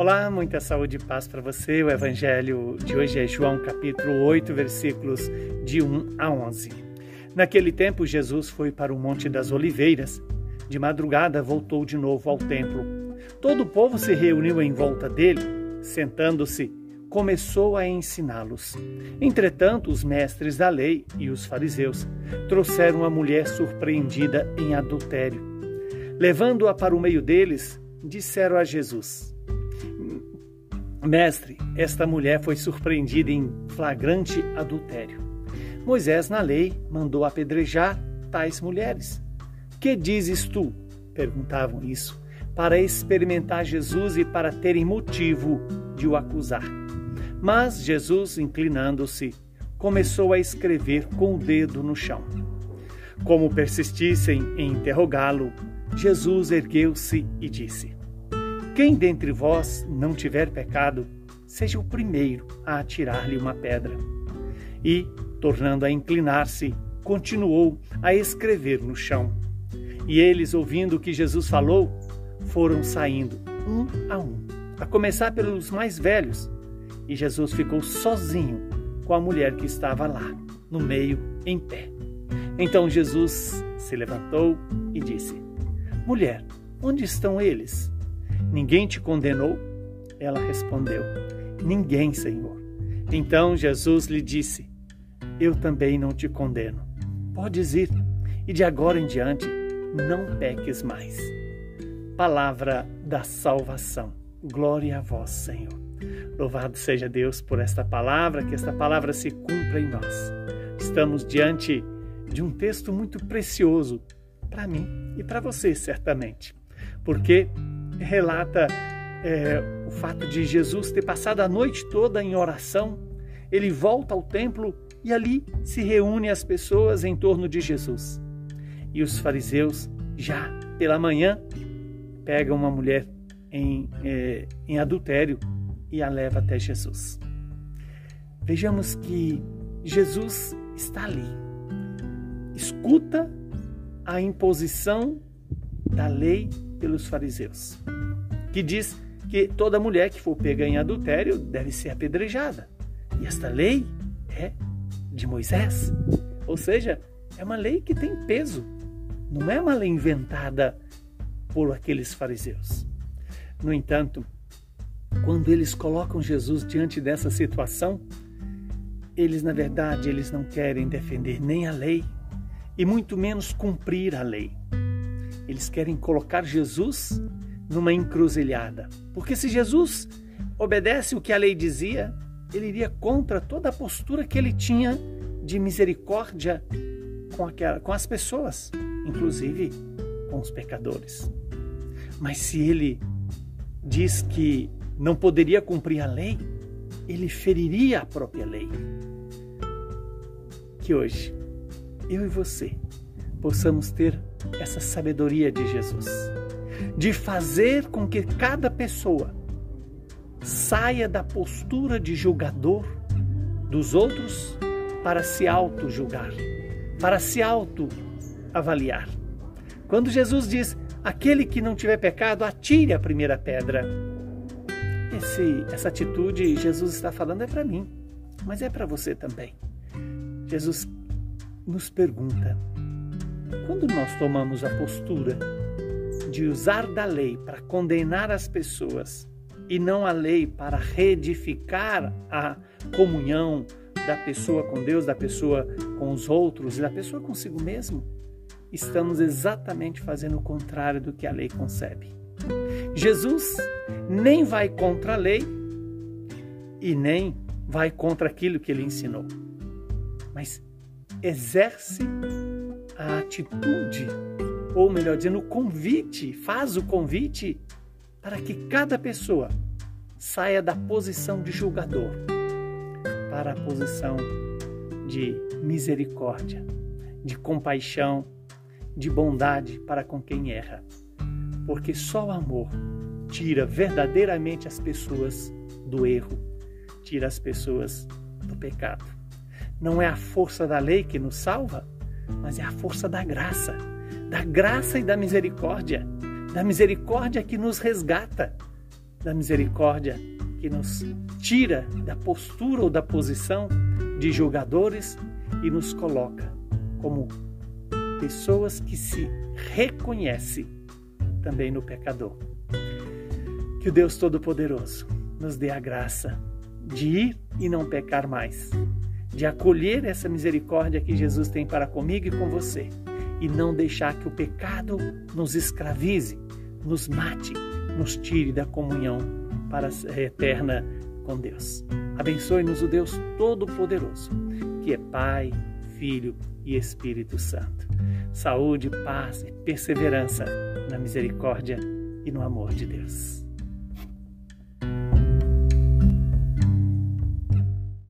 Olá, muita saúde e paz para você. O evangelho de hoje é João capítulo 8, versículos de 1 a 11. Naquele tempo, Jesus foi para o Monte das Oliveiras. De madrugada, voltou de novo ao templo. Todo o povo se reuniu em volta dele. Sentando-se, começou a ensiná-los. Entretanto, os mestres da lei e os fariseus trouxeram a mulher surpreendida em adultério. Levando-a para o meio deles, disseram a Jesus: Mestre, esta mulher foi surpreendida em flagrante adultério. Moisés, na lei, mandou apedrejar tais mulheres. Que dizes tu? Perguntavam isso, para experimentar Jesus e para terem motivo de o acusar. Mas Jesus, inclinando-se, começou a escrever com o dedo no chão. Como persistissem em interrogá-lo, Jesus ergueu-se e disse: quem dentre vós não tiver pecado, seja o primeiro a atirar-lhe uma pedra. E, tornando a inclinar-se, continuou a escrever no chão. E eles, ouvindo o que Jesus falou, foram saindo, um a um, a começar pelos mais velhos. E Jesus ficou sozinho com a mulher que estava lá, no meio, em pé. Então Jesus se levantou e disse: Mulher, onde estão eles? Ninguém te condenou? Ela respondeu: Ninguém, Senhor. Então Jesus lhe disse: Eu também não te condeno. Podes ir, e de agora em diante não peques mais. Palavra da salvação. Glória a vós, Senhor. Louvado seja Deus por esta palavra, que esta palavra se cumpra em nós. Estamos diante de um texto muito precioso para mim e para você, certamente, porque relata é, o fato de Jesus ter passado a noite toda em oração. Ele volta ao templo e ali se reúne as pessoas em torno de Jesus. E os fariseus, já pela manhã, pegam uma mulher em, é, em adultério e a leva até Jesus. Vejamos que Jesus está ali, escuta a imposição da lei pelos fariseus, que diz que toda mulher que for pega em adultério deve ser apedrejada. E esta lei é de Moisés. Ou seja, é uma lei que tem peso. Não é uma lei inventada por aqueles fariseus. No entanto, quando eles colocam Jesus diante dessa situação, eles na verdade eles não querem defender nem a lei e muito menos cumprir a lei. Eles querem colocar Jesus numa encruzilhada. Porque se Jesus obedece o que a lei dizia, ele iria contra toda a postura que ele tinha de misericórdia com, aquela, com as pessoas, inclusive com os pecadores. Mas se ele diz que não poderia cumprir a lei, ele feriria a própria lei. Que hoje, eu e você, possamos ter essa sabedoria de Jesus, de fazer com que cada pessoa saia da postura de julgador dos outros para se auto-julgar, para se auto-avaliar. Quando Jesus diz: aquele que não tiver pecado, atire a primeira pedra. Esse, essa atitude Jesus está falando é para mim, mas é para você também. Jesus nos pergunta: quando nós tomamos a postura de usar da lei para condenar as pessoas e não a lei para reedificar a comunhão da pessoa com Deus, da pessoa com os outros e da pessoa consigo mesmo, estamos exatamente fazendo o contrário do que a lei concebe. Jesus nem vai contra a lei e nem vai contra aquilo que ele ensinou, mas exerce a atitude, ou melhor dizendo, convite, faz o convite para que cada pessoa saia da posição de julgador para a posição de misericórdia, de compaixão, de bondade para com quem erra. Porque só o amor tira verdadeiramente as pessoas do erro, tira as pessoas do pecado. Não é a força da lei que nos salva, mas é a força da graça, da graça e da misericórdia, da misericórdia que nos resgata, da misericórdia que nos tira da postura ou da posição de julgadores e nos coloca como pessoas que se reconhecem também no pecador. Que o Deus Todo-Poderoso nos dê a graça de ir e não pecar mais, de acolher essa misericórdia que Jesus tem para comigo e com você, e não deixar que o pecado nos escravize, nos mate, nos tire da comunhão para a eterna com Deus. Abençoe-nos o Deus Todo-Poderoso, que é Pai, Filho e Espírito Santo. Saúde, paz e perseverança na misericórdia e no amor de Deus.